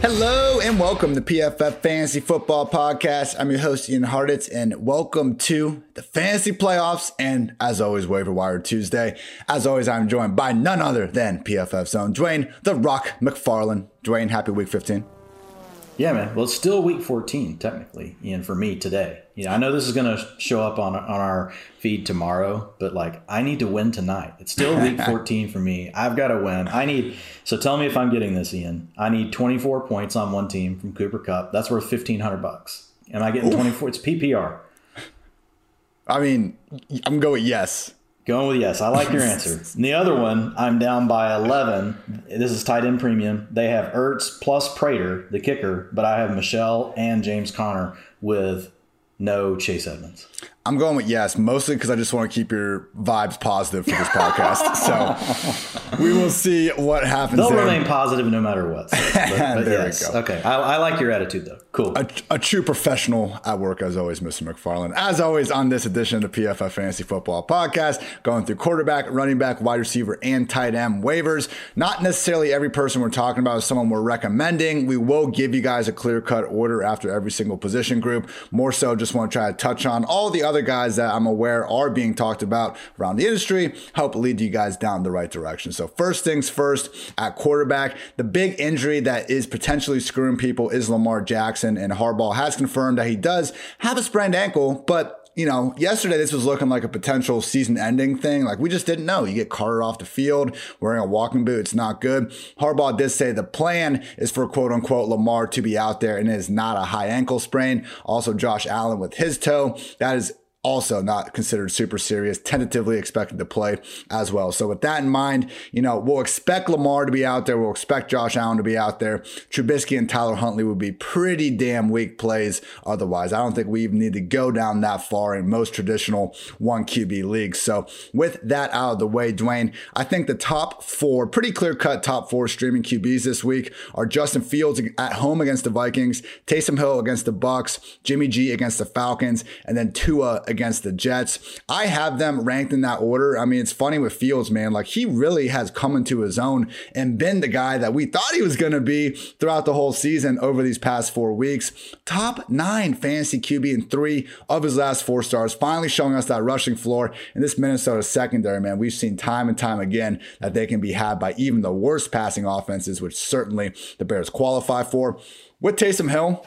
Hello and welcome to PFF Fantasy Football Podcast. I'm your host Ian Hartitz and welcome to the fantasy playoffs. And as always, waiver wire Tuesday. As always, I'm joined by none other than PFF's own Dwain the Rock McFarland. Dwain, happy week 15. Yeah, man. Well, it's still week 14 technically, Ian, for me today. You know, I know this is going to show up on on our feed tomorrow, but like I need to win tonight. It's still week 14 for me. I've got to win. I need So tell me if I'm getting this, Ian. I need 24 points on one team from Cooper Kupp. That's worth 1500 bucks. Am I getting 24? It's PPR. I mean, I'm going yes. Going with yes. I like your answer. And the other one, I'm down by 11. This is tight end premium. They have Ertz plus Prater, the kicker, but I have Michel and James Conner with no Chase Edmonds. I'm going with yes, mostly because I just want to keep your vibes positive for this podcast. so we will see what happens. They'll there. remain positive no matter what. So, but, but there yes. we go. Okay, I, I, like your attitude though. Cool. A, a, true professional at work, as always, Mr. McFarland. As always, on this edition of the PFF Fantasy Football Podcast, going through quarterback, running back, wide receiver, and tight end waivers. Not necessarily every person we're talking about is someone we're recommending. We will give you guys a clear cut order after every single position group. More so, just want to try to touch on all the other guys that I'm aware are being talked about around the industry, help lead you guys down the right direction. So, first things first, at quarterback, the big injury that is potentially screwing people is Lamar Jackson, and Harbaugh has confirmed that he does have a sprained ankle, but you know, yesterday this was looking like a potential season ending thing. Like we just didn't know. You get carted off the field wearing a walking boot. It's not good. Harbaugh did say the plan is for quote unquote Lamar to be out there and it is not a high ankle sprain. Also, Josh Allen with his toe. That is also not considered super serious, tentatively expected to play as well. So with that in mind, you know, we'll expect Lamar to be out there. We'll expect Josh Allen to be out there. Trubisky and Tyler Huntley would be pretty damn weak plays otherwise. I don't think we even need to go down that far in most traditional one QB leagues. So with that out of the way, Dwain, I think the top four, pretty clear cut top four streaming QBs this week are Justin Fields at home against the Vikings, Taysom Hill against the Bucs, Jimmy G against the Falcons, and then Tua against the Jets. I have them ranked in that order. I mean, it's funny with Fields, man. Like he really has come into his own and been the guy that we thought he was going to be throughout the whole season over these past four weeks. Top nine fantasy QB in three of his last four stars, finally showing us that rushing floor in this Minnesota secondary, man. We've seen time and time again that they can be had by even the worst passing offenses, which certainly the Bears qualify for. With Taysom Hill,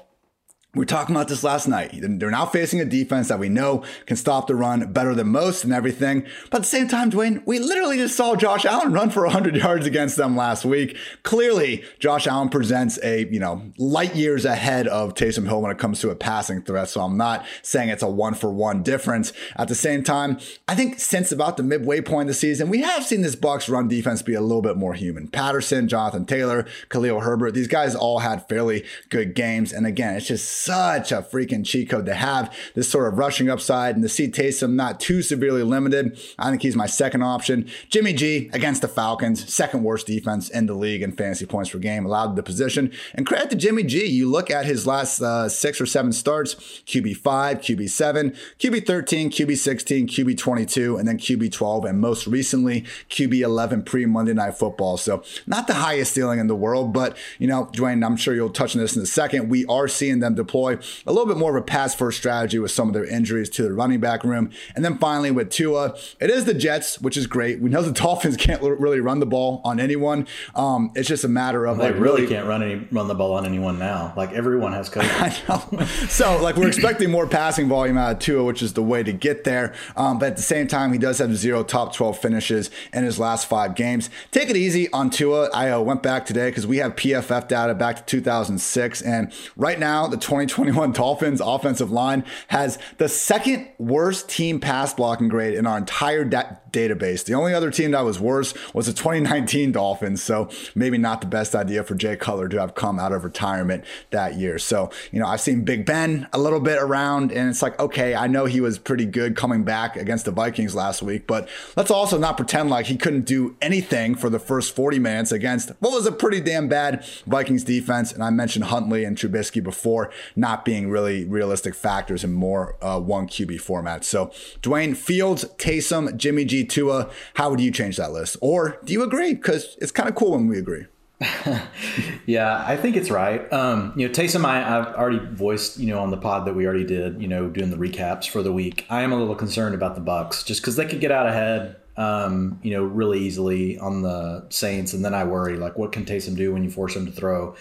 we were talking about this last night. They're now facing a defense that we know can stop the run better than most and everything. But at the same time, Dwain, we literally just saw Josh Allen run for 100 yards against them last week. Clearly, Josh Allen presents a, you know, light years ahead of Taysom Hill when it comes to a passing threat. So I'm not saying it's a one for one difference. At the same time, I think since about the midway point of the season, we have seen this Bucs run defense be a little bit more human. Patterson, Jonathan Taylor, Khalil Herbert, these guys all had fairly good games. And again, it's just such a freaking cheat code to have this sort of rushing upside and to see Taysom not too severely limited. I think he's my second option. Jimmy G against the Falcons, second worst defense in the league in fantasy points per game, allowed the position. And credit to Jimmy G. You look at his last uh, six or seven starts QB5, QB7, QB13, QB16, QB22, and then QB12, and most recently QB11 pre Monday Night Football. So not the highest ceiling in the world, but you know, Dwain, I'm sure you'll touch on this in a second. We are seeing them deploy a little bit more of a pass first strategy with some of their injuries to the running back room. And then finally with Tua, it is the Jets, which is great. We know the Dolphins can't really run the ball on anyone. Um, it's just a matter of they like really, really can't run any run the ball on anyone now. Like everyone has COVID. I know. So like we're expecting more passing volume out of Tua, which is the way to get there. Um, but at the same time, he does have zero top 12 finishes in his last five games. Take it easy on Tua. I uh, went back today because we have PFF data back to 2006, and right now the 2021 Dolphins offensive line has the second worst team pass blocking grade in our entire da- database. The only other team that was worse was the 2019 Dolphins. So maybe not the best idea for Jay Cutler to have come out of retirement that year. So, you know, I've seen Big Ben a little bit around and it's like, okay, I know he was pretty good coming back against the Vikings last week, but let's also not pretend like he couldn't do anything for the first 40 minutes against what was a pretty damn bad Vikings defense. And I mentioned Huntley and Trubisky before not being really realistic factors in more uh, one QB format. So Dwain Fields, Taysom, Jimmy G, Tua, how would you change that list? Or do you agree? Because it's kind of cool when we agree. yeah, I think it's right. Um, you know, Taysom, I, I've already voiced, you know, on the pod that we already did, you know, doing the recaps for the week. I am a little concerned about the Bucs just because they could get out ahead, um, you know, really easily on the Saints, and then I worry like, what can Taysom do when you force him to throw?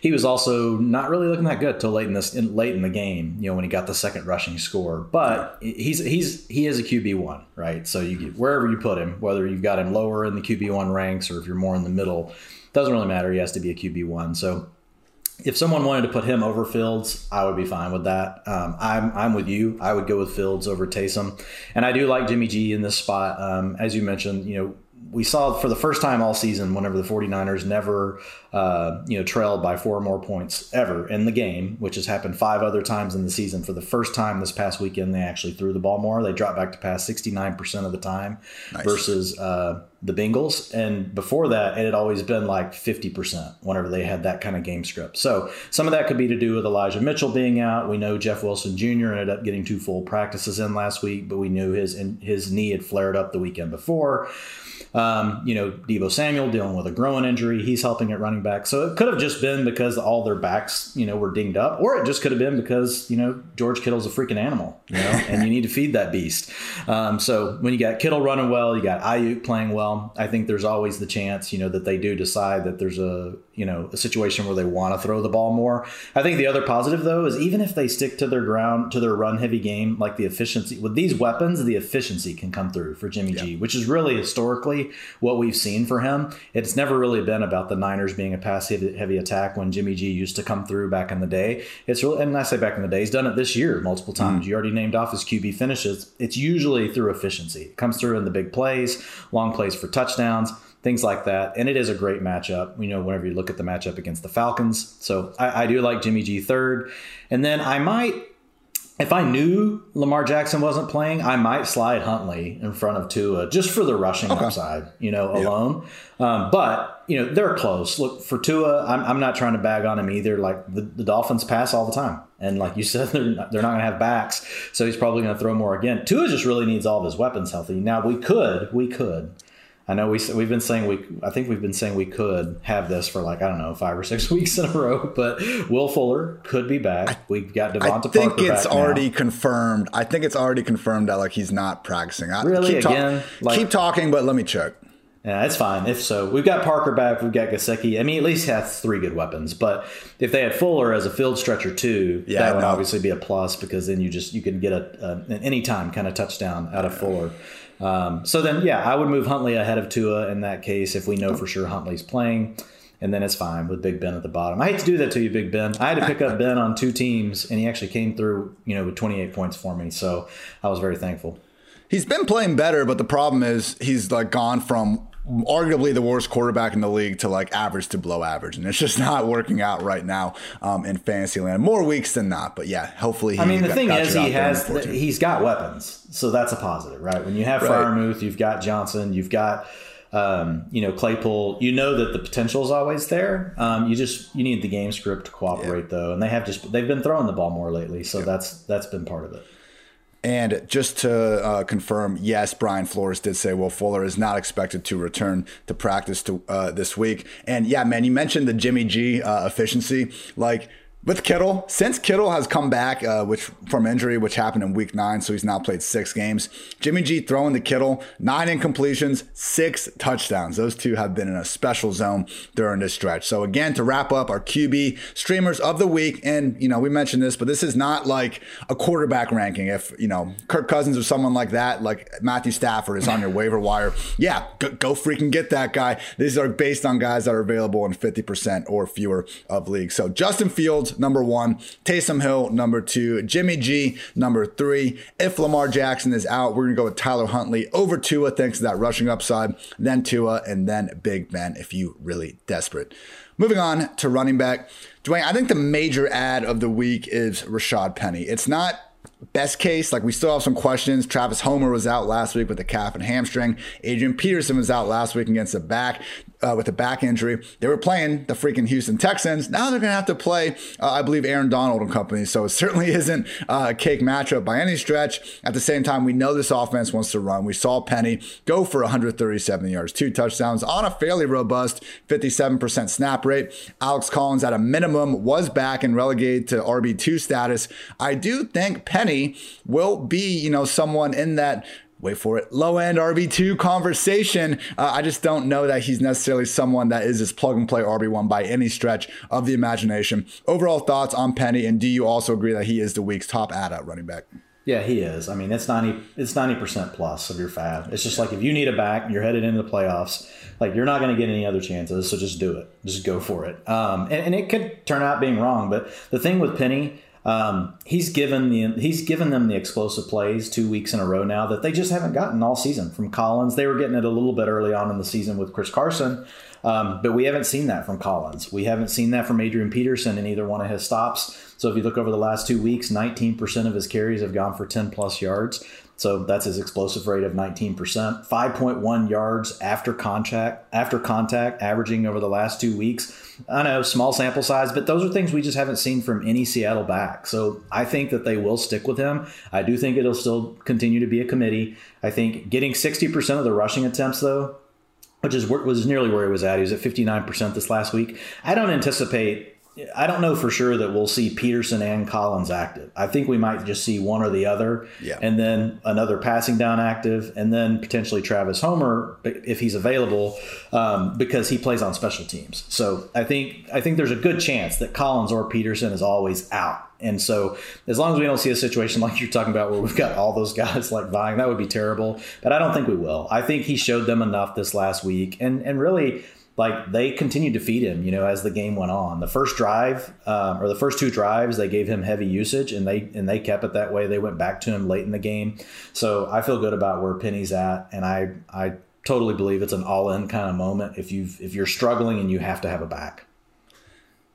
He was also not really looking that good till late in this in, late in the game. You know, when he got the second rushing score, but he's he's he is a QB one, right? So you wherever you put him, whether you've got him lower in the QB one ranks or if you're more in the middle doesn't really matter. He has to be a QB one. So if someone wanted to put him over Fields, I would be fine with that. Um, I'm I'm with you. I would go with Fields over Taysom, and I do like Jimmy G in this spot. Um, as you mentioned, you know we saw for the first time all season whenever the 49ers never uh, you know trailed by four or more points ever in the game which has happened five other times in the season for the first time this past weekend they actually threw the ball more they dropped back to pass 69% of the time nice. versus uh, the Bengals. And before that, it had always been like 50% whenever they had that kind of game script. So some of that could be to do with Elijah Mitchell being out. We know Jeff Wilson Jr. ended up getting two full practices in last week, but we knew his his knee had flared up the weekend before. Um, you know, Deebo Samuel dealing with a growing injury. He's helping at running back. So it could have just been because all their backs, you know, were dinged up, or it just could have been because, you know, George Kittle's a freaking animal, you know, and you need to feed that beast. Um, so when you got Kittle running well, you got Aiyuk playing well, I think there's always the chance, you know, that they do decide that there's a, you know, a situation where they want to throw the ball more. I think the other positive though is even if they stick to their ground, to their run heavy game, like the efficiency with these weapons, the efficiency can come through for Jimmy yeah. G, which is really historically what we've seen for him. It's never really been about the Niners being a pass heavy attack when Jimmy G used to come through back in the day. It's really, and I say back in the day, he's done it this year multiple times. Mm. You already named off his QB finishes. It's usually through efficiency. It comes through in the big plays, long plays for touchdowns things like that. And it is a great matchup, you know, whenever you look at the matchup against the Falcons. So I, I, do like Jimmy G third. And then I might if I knew Lamar Jackson wasn't playing, I might slide Huntley in front of Tua just for the rushing okay. upside, you know, alone. Um, but you know they're close. Look for Tua, I'm, I'm not trying to bag on him either. Like the, the Dolphins pass all the time, and like you said, they're not, they're not going to have backs, so he's probably going to throw more again. Tua just really needs all of his weapons healthy. Now we could, we could I know we we've been saying we I think we've been saying we could have this for like I don't know five or six weeks in a row, but Will Fuller could be back. We've got DeVante I think Parker it's already now. confirmed. I think it's already confirmed that like he's not practicing. I, really keep again? like, keep talking, but let me check. Yeah, it's fine. If so, we've got Parker back. We've got Gesicki. I mean, at least has three good weapons. But if they had Fuller as a field stretcher too, yeah, that would no. obviously be a plus because then you just you can get a, a an anytime kind of touchdown out of Fuller. Um, so then, yeah, I would move Huntley ahead of Tua in that case if we know for sure Huntley's playing. And then it's fine with Big Ben at the bottom. I hate to do that to you, Big Ben. I had to pick up Ben on two teams, and he actually came through, you know, with 28 points for me. So I was very thankful. He's been playing better, but the problem is he's like gone from arguably the worst quarterback in the league to like average to below average, and it's just not working out right now um, in fantasy land. More weeks than not, but yeah, hopefully. I mean, the got, thing got is, he has he's got weapons, so that's a positive, right? When you have right. You've got Johnson, you've got. Um, you know Claypool. You know that the potential is always there. Um, you just you need the game script to cooperate yeah. though, and they have just they've been throwing the ball more lately, so yeah. that's that's been part of it. And just to uh, confirm, yes, Brian Flores did say Will Fuller is not expected to return to practice to, uh, this week. And yeah, man, you mentioned the Jimmy G uh, efficiency. Like, with Kittle, since Kittle has come back, uh, which from injury, which happened in Week Nine, so he's now played six games. Jimmy G throwing the Kittle, nine incompletions, six touchdowns. Those two have been in a special zone during this stretch. So again, to wrap up our QB streamers of the week, and you know we mentioned this, but this is not like a quarterback ranking. If you know Kirk Cousins or someone like that, like Matthew Stafford, is on your waiver wire, yeah, go, go freaking get that guy. These are based on guys that are available in fifty percent or fewer of leagues. So Justin Fields number one. Taysom Hill, number two. Jimmy G, number three. If Lamar Jackson is out, we're going to go with Tyler Huntley over Tua, thanks to that rushing upside, then Tua, and then Big Ben if you really desperate. Moving on to running back. Dwain, I think the major add of the week is Rashad Penny. It's not Best case, like we still have some questions. Travis Homer was out last week with a calf and hamstring. Adrian Peterson was out last week against the back. Uh, with a back injury. They were playing the freaking Houston Texans. Now they're going to have to play, uh, I believe, Aaron Donald and company. So it certainly isn't a cake matchup by any stretch. At the same time, we know this offense wants to run. We saw Penny go for 137 yards, two touchdowns on a fairly robust 57% snap rate. Alex Collins, at a minimum, was back and relegated to RB2 status. I do think Penny will be, you know, someone in that wait for it, low end RB2 conversation. Uh, I just don't know that he's necessarily someone that is this plug and play RB1 by any stretch of the imagination. Overall thoughts on Penny, and do you also agree that he is the week's top add at running back? Yeah, he is. I mean, it's ninety. It's ninety percent plus of your FAAB. It's just like if you need a back, and you're headed into the playoffs. Like you're not going to get any other chances, so just do it. Just go for it. Um, and, and it could turn out being wrong, but the thing with Penny, um, he's given the he's given them the explosive plays two weeks in a row now that they just haven't gotten all season from Collins. They were getting it a little bit early on in the season with Chris Carson, um, but we haven't seen that from Collins. We haven't seen that from Adrian Peterson in either one of his stops. So if you look over the last two weeks, 19% of his carries have gone for 10 plus yards. So that's his explosive rate of 19%. 5.1 yards after contact, after contact, averaging over the last two weeks. I know, small sample size, but those are things we just haven't seen from any Seattle back. So I think that they will stick with him. I do think it'll still continue to be a committee. I think getting 60% of the rushing attempts, though, which is was nearly where he was at. He was at 59% this last week. I don't anticipate I don't know for sure that we'll see Peterson and Collins active. I think we might just see one or the other, yeah. and then another passing down active, and then potentially Travis Homer if he's available, um, because he plays on special teams. So I think I think there's a good chance that Collins or Peterson is always out. And so, as long as we don't see a situation like you're talking about where we've got all those guys like vying, that would be terrible. But I don't think we will. I think he showed them enough this last week, and and really like they continued to feed him, you know, as the game went on. The first drive um, or the first two drives, they gave him heavy usage, and they and they kept it that way. They went back to him late in the game, so I feel good about where Penny's at, and I I totally believe it's an all in kind of moment if you if you're struggling and you have to have a back.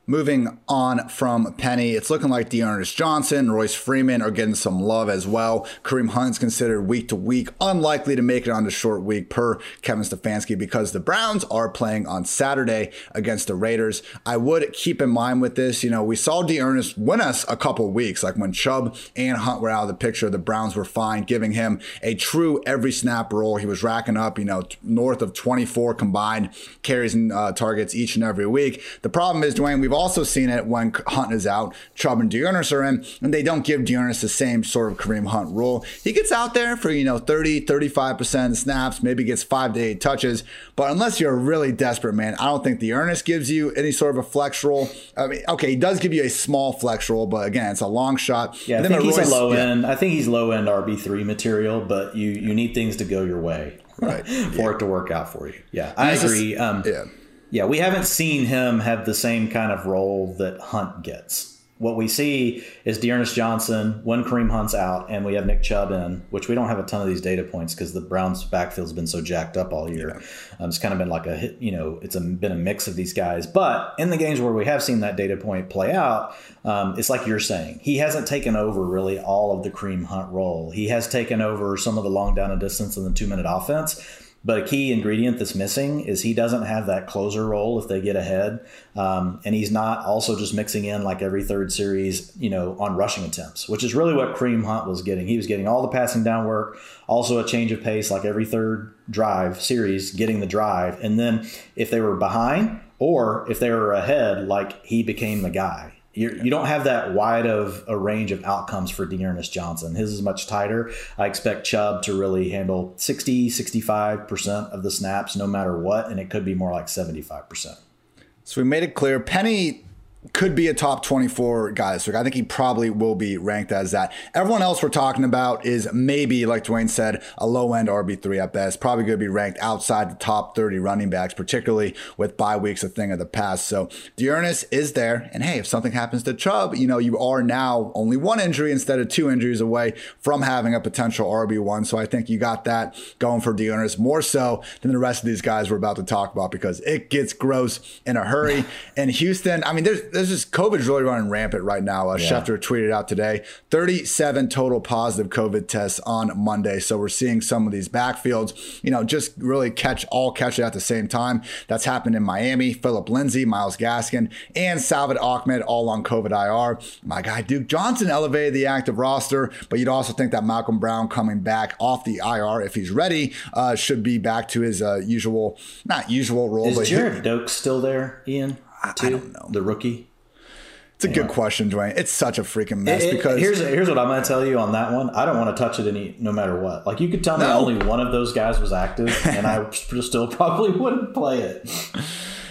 Moving on from Penny, it's looking like D'Ernest Johnson, Royce Freeman are getting some love as well. Kareem Hunt's considered week to week, unlikely to make it on the short week per Kevin Stefanski because the Browns are playing on Saturday against the Raiders. I would keep in mind with this, you know, we saw D'Ernest win us a couple weeks, like when Chubb and Hunt were out of the picture, the Browns were fine, giving him a true every snap role. He was racking up, you know, north of 24 combined carries and uh, targets each and every week. The problem is, Dwain, we've also seen it when Hunt is out, Chubb and D'Ernest are in, and they don't give D'Ernest the same sort of Kareem Hunt rule. He gets out there for, you know, 30, 35% of snaps, maybe gets five to eight touches. But unless you're really desperate, man, I don't think D'Ernest gives you any sort of a flex role. I mean, okay, he does give you a small flex role, but again, it's a long shot. Yeah, I think he's Royce, low yeah. end. I think he's low end RB3 material, but you, you need things to go your way. Right. for yeah. it to work out for you. Yeah, I agree. Um, yeah yeah, we haven't seen him have the same kind of role that Hunt gets. What we see is D'Ernest Johnson when Kareem Hunt's out, and we have Nick Chubb in, which we don't have a ton of these data points because the Browns' backfield's been so jacked up all year. Yeah. Um, it's kind of been like a hit, you know, it's a, been a mix of these guys. But in the games where we have seen that data point play out, um, it's like you're saying, he hasn't taken over really all of the Kareem Hunt role. He has taken over some of the long down and distance and the two minute offense but a key ingredient that's missing is he doesn't have that closer role if they get ahead, um, and he's not also just mixing in like every third series, you know, on rushing attempts, which is really what Kareem Hunt was getting. He was getting all the passing down work, also a change of pace like every third drive series, getting the drive, and then if they were behind or if they were ahead, like he became the guy you're, you do not have that wide of a range of outcomes for D'Ernest Johnson. His is much tighter. I expect Chubb to really handle 60, 65% of the snaps no matter what, and it could be more like 75%. So we made it clear. Penny could be a top 24 guy this week. I think he probably will be ranked as that. Everyone else we're talking about is maybe, like Dwain said, a low end RB3 at best. Probably going to be ranked outside the top 30 running backs, particularly with bye weeks a thing of the past. So D'Ernest is there. And hey, if something happens to Chubb, you know, you are now only one injury instead of two injuries away from having a potential RB1. So I think you got that going for D'Ernest more so than the rest of these guys we're about to talk about because it gets gross in a hurry. In Houston, I mean, there's this is COVID's really running rampant right now. Uh, yeah. Schefter tweeted out today 37 total positive COVID tests on Monday. So we're seeing some of these backfields, you know, just really catch all catch it at the same time. That's happened in Miami. Phillip Lindsay, Myles Gaskin, and Salvon Ahmed all on COVID IR. My guy Duke Johnson elevated the active roster, but you'd also think that Malcolm Brown coming back off the IR if he's ready uh, should be back to his uh, usual, not usual role. Is Gerrid Doak still there, Ian? Too? I don't know. The rookie. It's a good question, Dwain. It's such a freaking mess it, because here's here's what I'm going to tell you on that one. I don't want to touch it any no matter what. Like you could tell me no. only one of those guys was active, and I still probably wouldn't play it.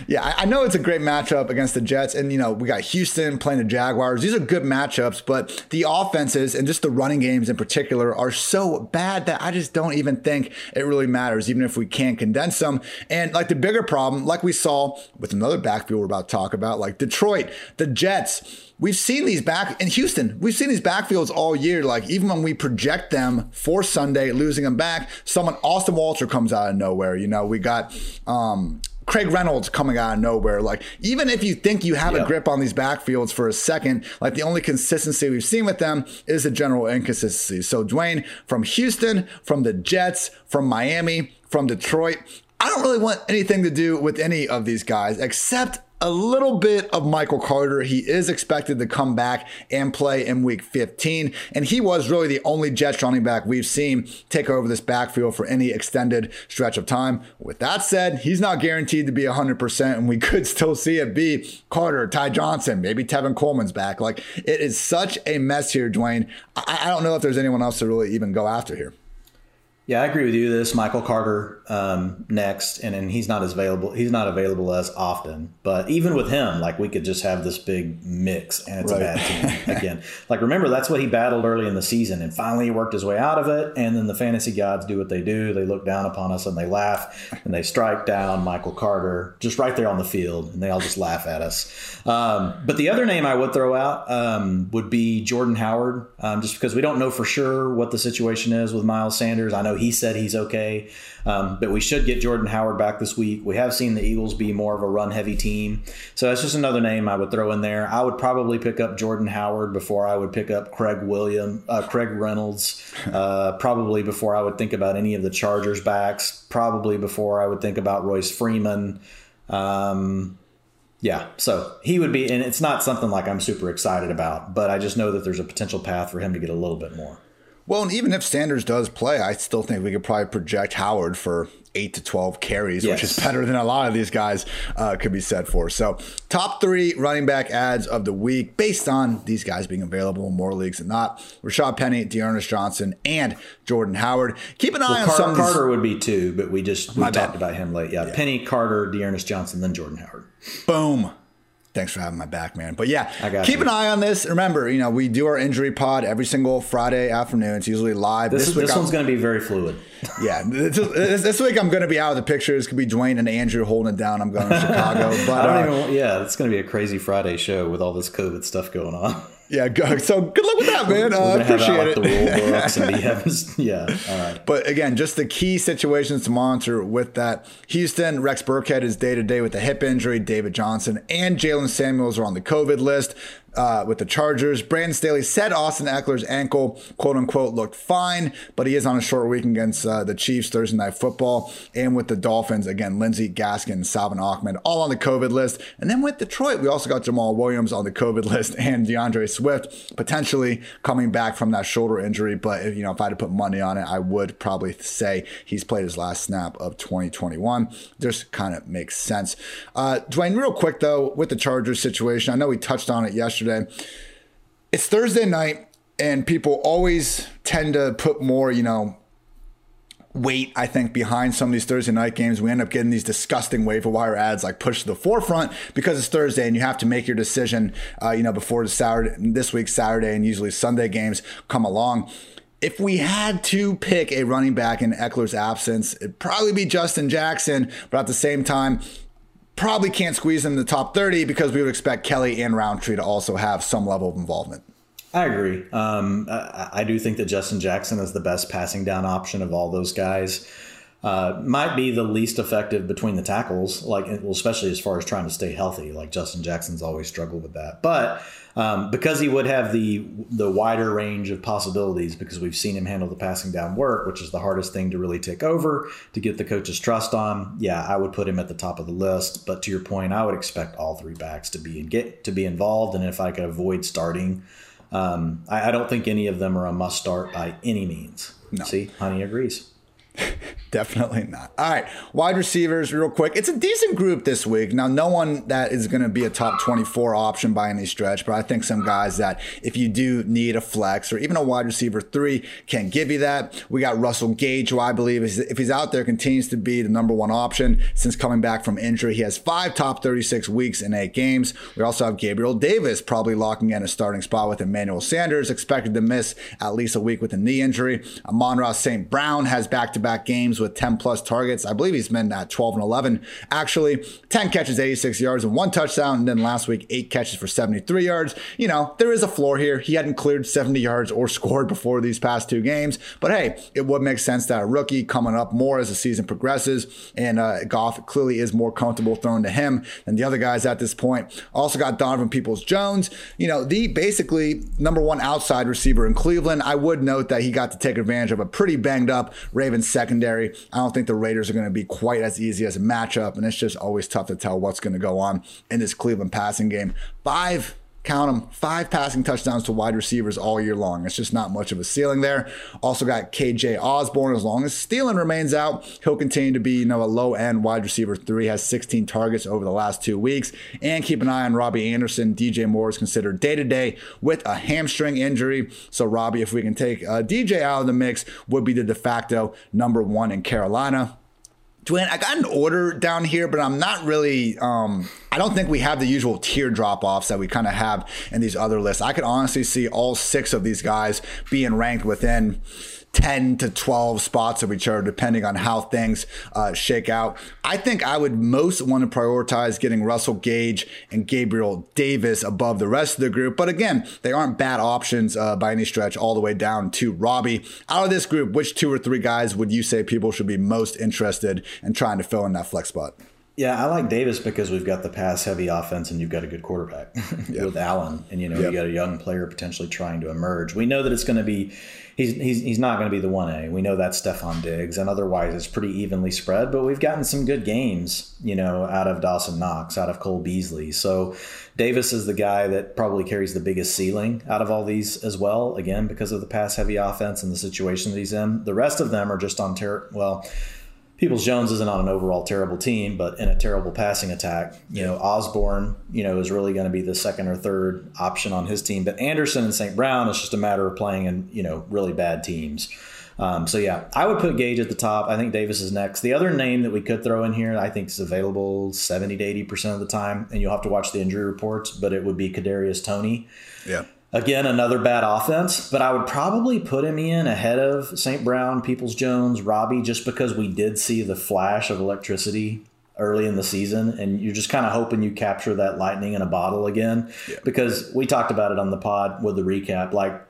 Yeah, I know it's a great matchup against the Jets, and you know we got Houston playing the Jaguars. These are good matchups, but the offenses and just the running games in particular are so bad that I just don't even think it really matters, even if we can't condense them. And like the bigger problem, like we saw with another backfield we're about to talk about, like Detroit, the Jets. We've seen these back in Houston. We've seen these backfields all year. Like even when we project them for Sunday, losing them back, someone Austin Walter comes out of nowhere. You know, we got um, Craig Reynolds coming out of nowhere. Like, even if you think you have a grip on these backfields for a second, like the only consistency we've seen with them is a general inconsistency. So, Dwain, from Houston, from the Jets, from Miami, from Detroit, I don't really want anything to do with any of these guys except a little bit of Michael Carter. He is expected to come back and play in week 15. And he was really the only Jets running back we've seen take over this backfield for any extended stretch of time. With that said, he's not guaranteed to be 100%, and we could still see it be Carter, Ty Johnson, maybe Tevin Coleman's back. Like, it is such a mess here, Dwain. I, I don't know if there's anyone else to really even go after here. Yeah, I agree with you. This Michael Carter um, next, and then he's not as available. He's not available as often. But even with him, like we could just have this big mix, and it's right. a bad team again. like remember, that's what he battled early in the season, and finally he worked his way out of it. And then the fantasy gods do what they do. They look down upon us and they laugh, and they strike down Michael Carter just right there on the field, and they all just laugh at us. Um, but the other name I would throw out um, would be Jordan Howard, um, just because we don't know for sure what the situation is with Miles Sanders. I know he said he's okay, um, but we should get Jordan Howard back this week. We have seen the Eagles be more of a run heavy team, so that's just another name I would throw in there. I would probably pick up Jordan Howard before I would pick up Craig William, uh, Craig Reynolds. Uh, probably before I would think about any of the Chargers backs. Probably before I would think about Royce Freeman. Um, yeah, so he would be, and it's not something like I'm super excited about, but I just know that there's a potential path for him to get a little bit more. Well, and even if Sanders does play, I still think we could probably project Howard for eight to 12 carries, yes. which is better than a lot of these guys uh, could be set for. So, top three running back ads of the week based on these guys being available in more leagues than not Rashad Penny, D'Ernest Johnson, and Jordan Howard. Keep an eye well, on Car- some. Carter would be two, but we just we talked bad. about him late. Yeah, yeah, Penny, Carter, D'Ernest Johnson, then Jordan Howard. Boom thanks for having my back, man. But yeah, keep you. an eye on this. Remember, you know, we do our injury pod every single Friday afternoon. It's usually live. This, this, this one's going to be very fluid. Yeah, this, this, week I'm going to be out of the pictures. Could be Dwain and Andrew holding it down. I'm going to Chicago. But I don't uh, even. Yeah, it's going to be a crazy Friday show with all this COVID stuff going on. Yeah, go. So good luck with that, man. Uh, appreciate it. yeah, all right. But again, just the key situations to monitor with that. Houston, Rex Burkhead is day to day with a hip injury. David Johnson and Jaylen Samuels are on the COVID list uh, with the Chargers. Brandon Staley said Austin Ekeler's ankle, quote unquote, looked fine, but he is on a short week against uh, the Chiefs Thursday Night Football. And with the Dolphins, again, Lindsay Gaskin, Salvon Ahmed, all on the COVID list. And then with Detroit, we also got Jamaal Williams on the COVID list and D'Andre Swift potentially coming back from that shoulder injury. But, if, you know, if I had to put money on it, I would probably say he's played his last snap of 2021. Just kind of makes sense. Uh, Dwain, real quick though, with the Chargers situation, I know we touched on it yesterday yesterday. It's Thursday night, and people always tend to put more, you know, weight, I think, behind some of these Thursday night games. We end up getting these disgusting waiver wire adds like pushed to the forefront because it's Thursday and you have to make your decision, uh, you know, before the Saturday, this week's Saturday and usually Sunday games come along. If we had to pick a running back in Ekeler's absence, it'd probably be Justin Jackson. But at the same time, probably can't squeeze in the top 30 because we would expect Kelley and Rountree to also have some level of involvement. I agree. Um, I, I, do think that Justin Jackson is the best passing down option of all those guys. Uh, might be the least effective between the tackles, like well, especially as far as trying to stay healthy. Like Justin Jackson's always struggled with that, but um, because he would have the the wider range of possibilities, because we've seen him handle the passing down work, which is the hardest thing to really take over to get the coach's trust on. Yeah, I would put him at the top of the list. But to your point, I would expect all three backs to be and get to be involved, and if I could avoid starting. Um, I, I, don't think any of them are a must start by any means. No. See, Honey agrees. Definitely not. All right, wide receivers, real quick. It's a decent group this week. Now, no one that is going to be a top 24 option by any stretch, but I think some guys that, if you do need a flex or even a wide receiver three, can give you that. We got Russell Gage, who I believe is, if he's out there, continues to be the number one option since coming back from injury. He has five top 36 weeks in eight games. We also have Gabriel Davis probably locking in a starting spot with Emmanuel Sanders, expected to miss at least a week with a knee injury. Amon-Ra St. Brown has back to back games with 10 plus targets. I believe he's been at 12 and 11. Actually, 10 catches, 86 yards, and one touchdown. And then last week, eight catches for 73 yards. You know, there is a floor here. He hadn't cleared 70 yards or scored before these past two games. But hey, it would make sense that a rookie coming up more as the season progresses. And uh, Goff clearly is more comfortable throwing to him than the other guys at this point. Also got Donovan Peoples Jones. You know, the basically number one outside receiver in Cleveland. I would note that he got to take advantage of a pretty banged up Ravens secondary. I don't think the Raiders are going to be quite as easy as a matchup, and it's just always tough to tell what's going to go on in this Cleveland passing game. Five count them, five passing touchdowns to wide receivers all year long. It's just not much of a ceiling there. Also got KJ Osborn. As long as Thielen remains out, he'll continue to be you know a low end wide receiver three. Has 16 targets over the last two weeks. And keep an eye on Robbie Anderson. DJ Moore is considered day to day with a hamstring injury. So Robbie, if we can take uh, DJ out of the mix, would be the de facto number one in Carolina. Dwain, I got an order down here, but I'm not really. Um, I don't think we have the usual tier drop offs that we kind of have in these other lists. I could honestly see all six of these guys being ranked within 10 to 12 spots of each other, depending on how things uh, shake out. I think I would most want to prioritize getting Russell Gage and Gabriel Davis above the rest of the group. But again, they aren't bad options uh, by any stretch, all the way down to Robbie. Out of this group, which two or three guys would you say people should be most interested in trying to fill in that flex spot? Yeah, I like Davis because we've got the pass heavy offense and you've got a good quarterback yep. with Allen. And, you know, yep. you got a young player potentially trying to emerge. We know that it's going to be he's he's, he's not going to be the one A. We know that's Stefon Diggs, and otherwise it's pretty evenly spread. But we've gotten some good games, you know, out of Dawson Knox, out of Cole Beasley. So Davis is the guy that probably carries the biggest ceiling out of all these as well. Again, because of the pass heavy offense and the situation that he's in. The rest of them are just on ter- well Peoples Jones isn't on an overall terrible team, but in a terrible passing attack. You know, Osborn, you know, is really going to be the second or third option on his team. But Anderson and St. Brown is just a matter of playing in, you know, really bad teams. Um, so yeah, I would put Gage at the top. I think Davis is next. The other name that we could throw in here, I think is available seventy to eighty percent of the time, and you'll have to watch the injury reports. But it would be Kadarius Toney. Yeah. Again, another bad offense, but I would probably put him in ahead of St. Brown, Peoples Jones, Robbie, just because we did see the flash of electricity early in the season, and you're just kind of hoping you capture that lightning in a bottle again. Yeah. Because we talked about it on the pod with the recap. Like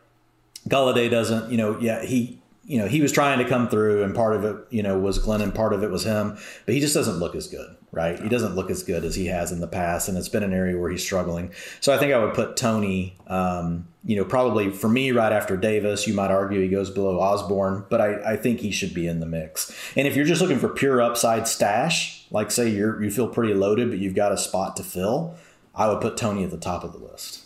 Golladay doesn't, you know, yeah, he you know, he was trying to come through, and part of it, you know, was Glennon, part of it was him, but he just doesn't look as good, right? He doesn't look as good as he has in the past, and it's been an area where he's struggling. So I think I would put Toney, um, you know, probably for me right after Davis. You might argue he goes below Osborn, but I, I think he should be in the mix. And if you're just looking for pure upside stash, like say you're you feel pretty loaded, but you've got a spot to fill, I would put Toney at the top of the list.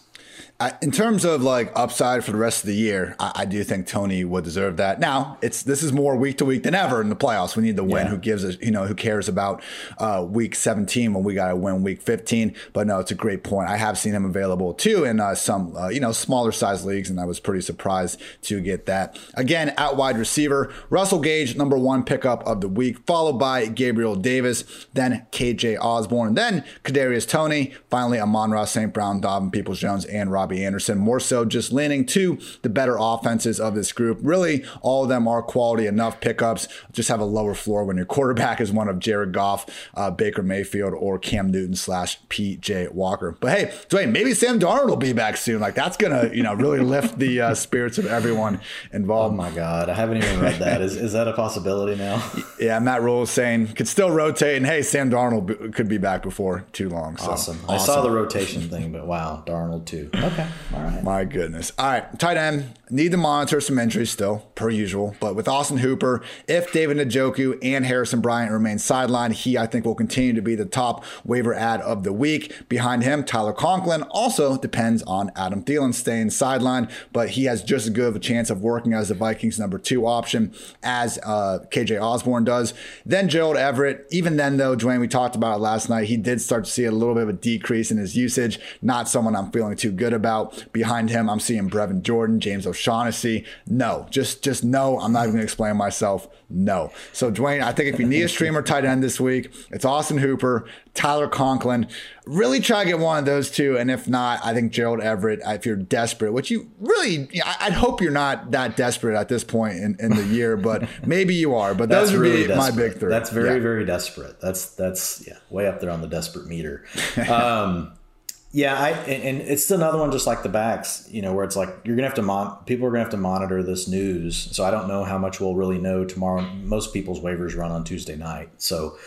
I, in terms of like upside for the rest of the year, I, I, do think Toney would deserve that. Now, it's this is more week to week than ever in the playoffs. We need the win. Yeah. Who gives us, you know, who cares about uh, week 17 when we got to win week 15? But no, it's a great point. I have seen him available too in uh, some, uh, you know, smaller size leagues, and I was pretty surprised to get that. Again, out wide receiver, Russell Gage, number one pickup of the week, followed by Gabriel Davis, then KJ Osborn, then Kadarius Toney, finally Amon-Ra St. Brown, Donovan Peoples Jones, and Rob Robbie Anderson. More so just leaning to the better offenses of this group. Really, all of them are quality enough pickups. Just have a lower floor when your quarterback is one of Jared Goff, uh, Baker Mayfield, or Cam Newton slash PJ Walker. But hey, Dwain, maybe Sam Darnold will be back soon. Like that's gonna, you know, really lift the uh, spirits of everyone involved. Oh my God, I haven't even read that. Is is that a possibility now? Yeah, Matt Rhule is saying could still rotate, and hey, Sam Darnold could be back before too long. So, awesome. awesome. I saw the rotation thing, but wow, Darnold too. Okay, all right. My goodness. All right, tight end need to monitor some injuries still, per usual. But with Austin Hooper, if David Njoku and Harrison Bryant remain sidelined, he I think will continue to be the top waiver add of the week. Behind him, Tyler Conklin also depends on Adam Thielen staying sidelined, but he has just as good of a chance of working as the Vikings' number two option as uh, KJ Osborn does. Then Gerald Everett. Even then, though, Dwain, we talked about it last night, he did start to see a little bit of a decrease in his usage. Not someone I'm feeling too good about. Out behind him, I'm seeing Brevin Jordan, James O'Shaughnessy. No, just just no. I'm not even going to explain myself. No. So Dwain, I think if you need a streamer tight end this week, it's Austin Hooper, Tyler Conklin. Really try to get one of those two, and if not, I think Gerald Everett. If you're desperate, which you really, I'd hope you're not that desperate at this point in, in the year, but maybe you are. But those would really be desperate. my big three. That's very yeah. very desperate. That's that's yeah, way up there on the desperate meter. Um, yeah, I and, it's another one just like the backs, you know, where it's like you're gonna have to mon people are gonna have to monitor this news. So I don't know how much we'll really know tomorrow. Most people's waivers run on Tuesday night, so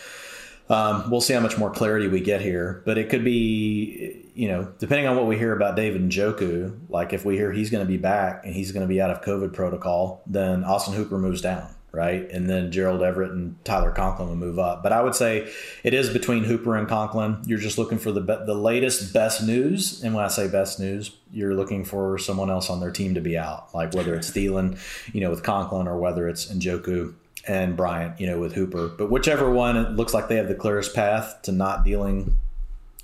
um, we'll see how much more clarity we get here. But it could be, you know, depending on what we hear about David and Njoku, like if we hear he's to be back and he's to be out of COVID protocol, then Austin Hooper moves down right? And then Gerald Everett and Tyler Conklin will move up. But I would say it is between Hooper and Conklin. You're just looking for the be- the latest best news, and when I say best news, you're looking for someone else on their team to be out, like whether it's Thielen, you know, with Conklin, or whether it's Njoku and Bryant, you know, with Hooper. But whichever one, it looks like they have the clearest path to not dealing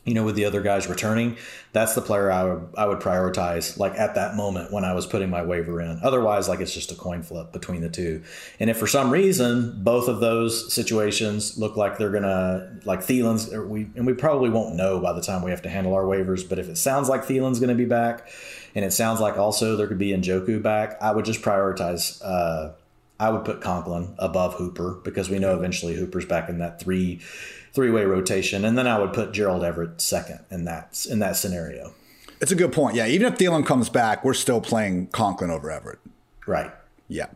you know, with the other guys returning, that's the player I would I would prioritize like at that moment when I was putting my waiver in. Otherwise, like it's just a coin flip between the two. And if for some reason both of those situations look like they're gonna like Thielen's, we and we probably won't know by the time we have to handle our waivers. But if it sounds like Thielen's gonna be back, and it sounds like also there could be Njoku back, I would just prioritize. Uh, I would put Conklin above Hooper because we know eventually Hooper's back in that three three way rotation, and then I would put Gerald Everett second in that in that scenario. It's a good point. Yeah, even if Thielen comes back, we're still playing Conklin over Everett. Right. Yeah.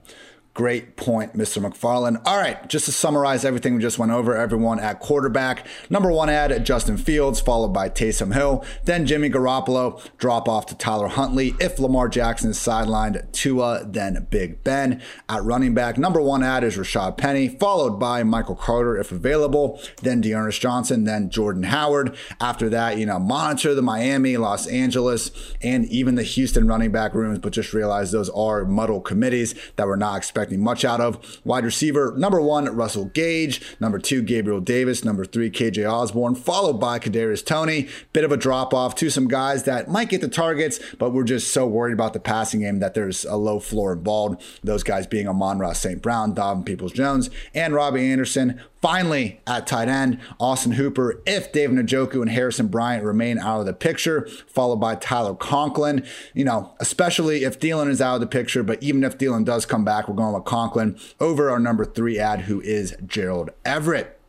Great point, Mr. McFarland. All right, just to summarize everything we just went over, everyone at quarterback. Number one add, Justin Fields, followed by Taysom Hill. Then Jimmy Garoppolo, drop off to Tyler Huntley. If Lamar Jackson is sidelined, Tua, then Big Ben. At running back, number one add is Rashad Penny, followed by Michael Carter if available. Then D'Ernest Johnson, then Jordan Howard. After that, you know, monitor the Miami, Los Angeles, and even the Houston running back rooms, but just realize those are muddled committees that we're not expecting expecting much out of. Wide receiver, number one, Russell Gage. Number two, Gabriel Davis. Number three, KJ Osborn, followed by Kadarius Toney. Bit of a drop off to some guys that might get the targets, but we're just so worried about the passing game that there's a low floor involved. Those guys being Amon-Ra St. Brown, Donovan Peoples Jones, and Robbie Anderson. Finally, at tight end, Austin Hooper, if David Njoku and Harrison Bryant remain out of the picture, followed by Tyler Conklin. You know, especially if Thielen is out of the picture, but even if Thielen does come back, we're going with Conklin over our number three add, who is Gerald Everett.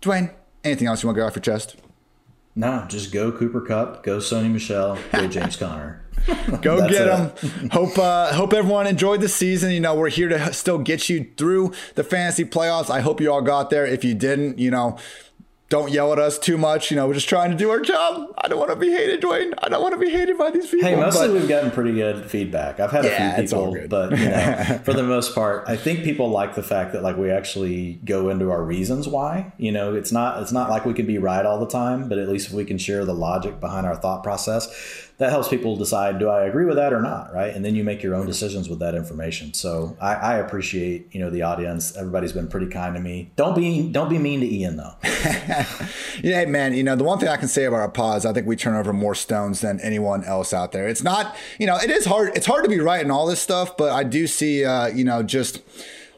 Dwain, anything else you want to get off your chest? No, just go Cooper Kupp, go Sony Michel, go James Conner. Go get them. hope uh, hope everyone enjoyed the season. You know, we're here to still get you through the fantasy playoffs. I hope you all got there. If you didn't, you know, don't yell at us too much. You know, we're just trying to do our job. I don't want to be hated, Dwain. I don't want to be hated by these people. Hey, mostly but, we've gotten pretty good feedback. I've had yeah, a few people, but you know, for the most part, I think people like the fact that like we actually go into our reasons why. You know, it's not it's not like we can be right all the time, but at least if we can share the logic behind our thought process, that helps people decide do I agree with that or not, right? And then you make your own decisions with that information. So I, I appreciate you know the audience. Everybody's been pretty kind to me. Don't be don't be mean to Ian though. yeah, man. You know the one thing I can say about our pods, I think we turn over more stones than anyone else out there. It's not you know it is hard. It's hard to be right in all this stuff, but I do see uh, you know just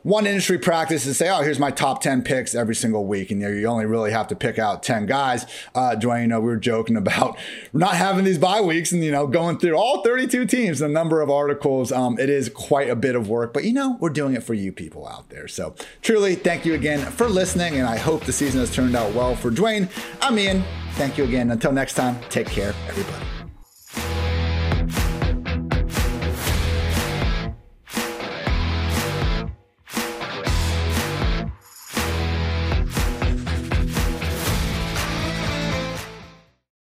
one industry practice to say, oh, here's my top 10 picks every single week. And you, you only really have to pick out 10 guys. Uh, Dwain, you know, we were joking about not having these bye weeks and, you know, going through all 32 teams, the number of articles. Um, it is quite a bit of work, but, you know, we're doing it for you people out there. So truly, thank you again for listening. And I hope the season has turned out well for Dwain. I'm Ian. Thank you again. Until next time, take care, everybody.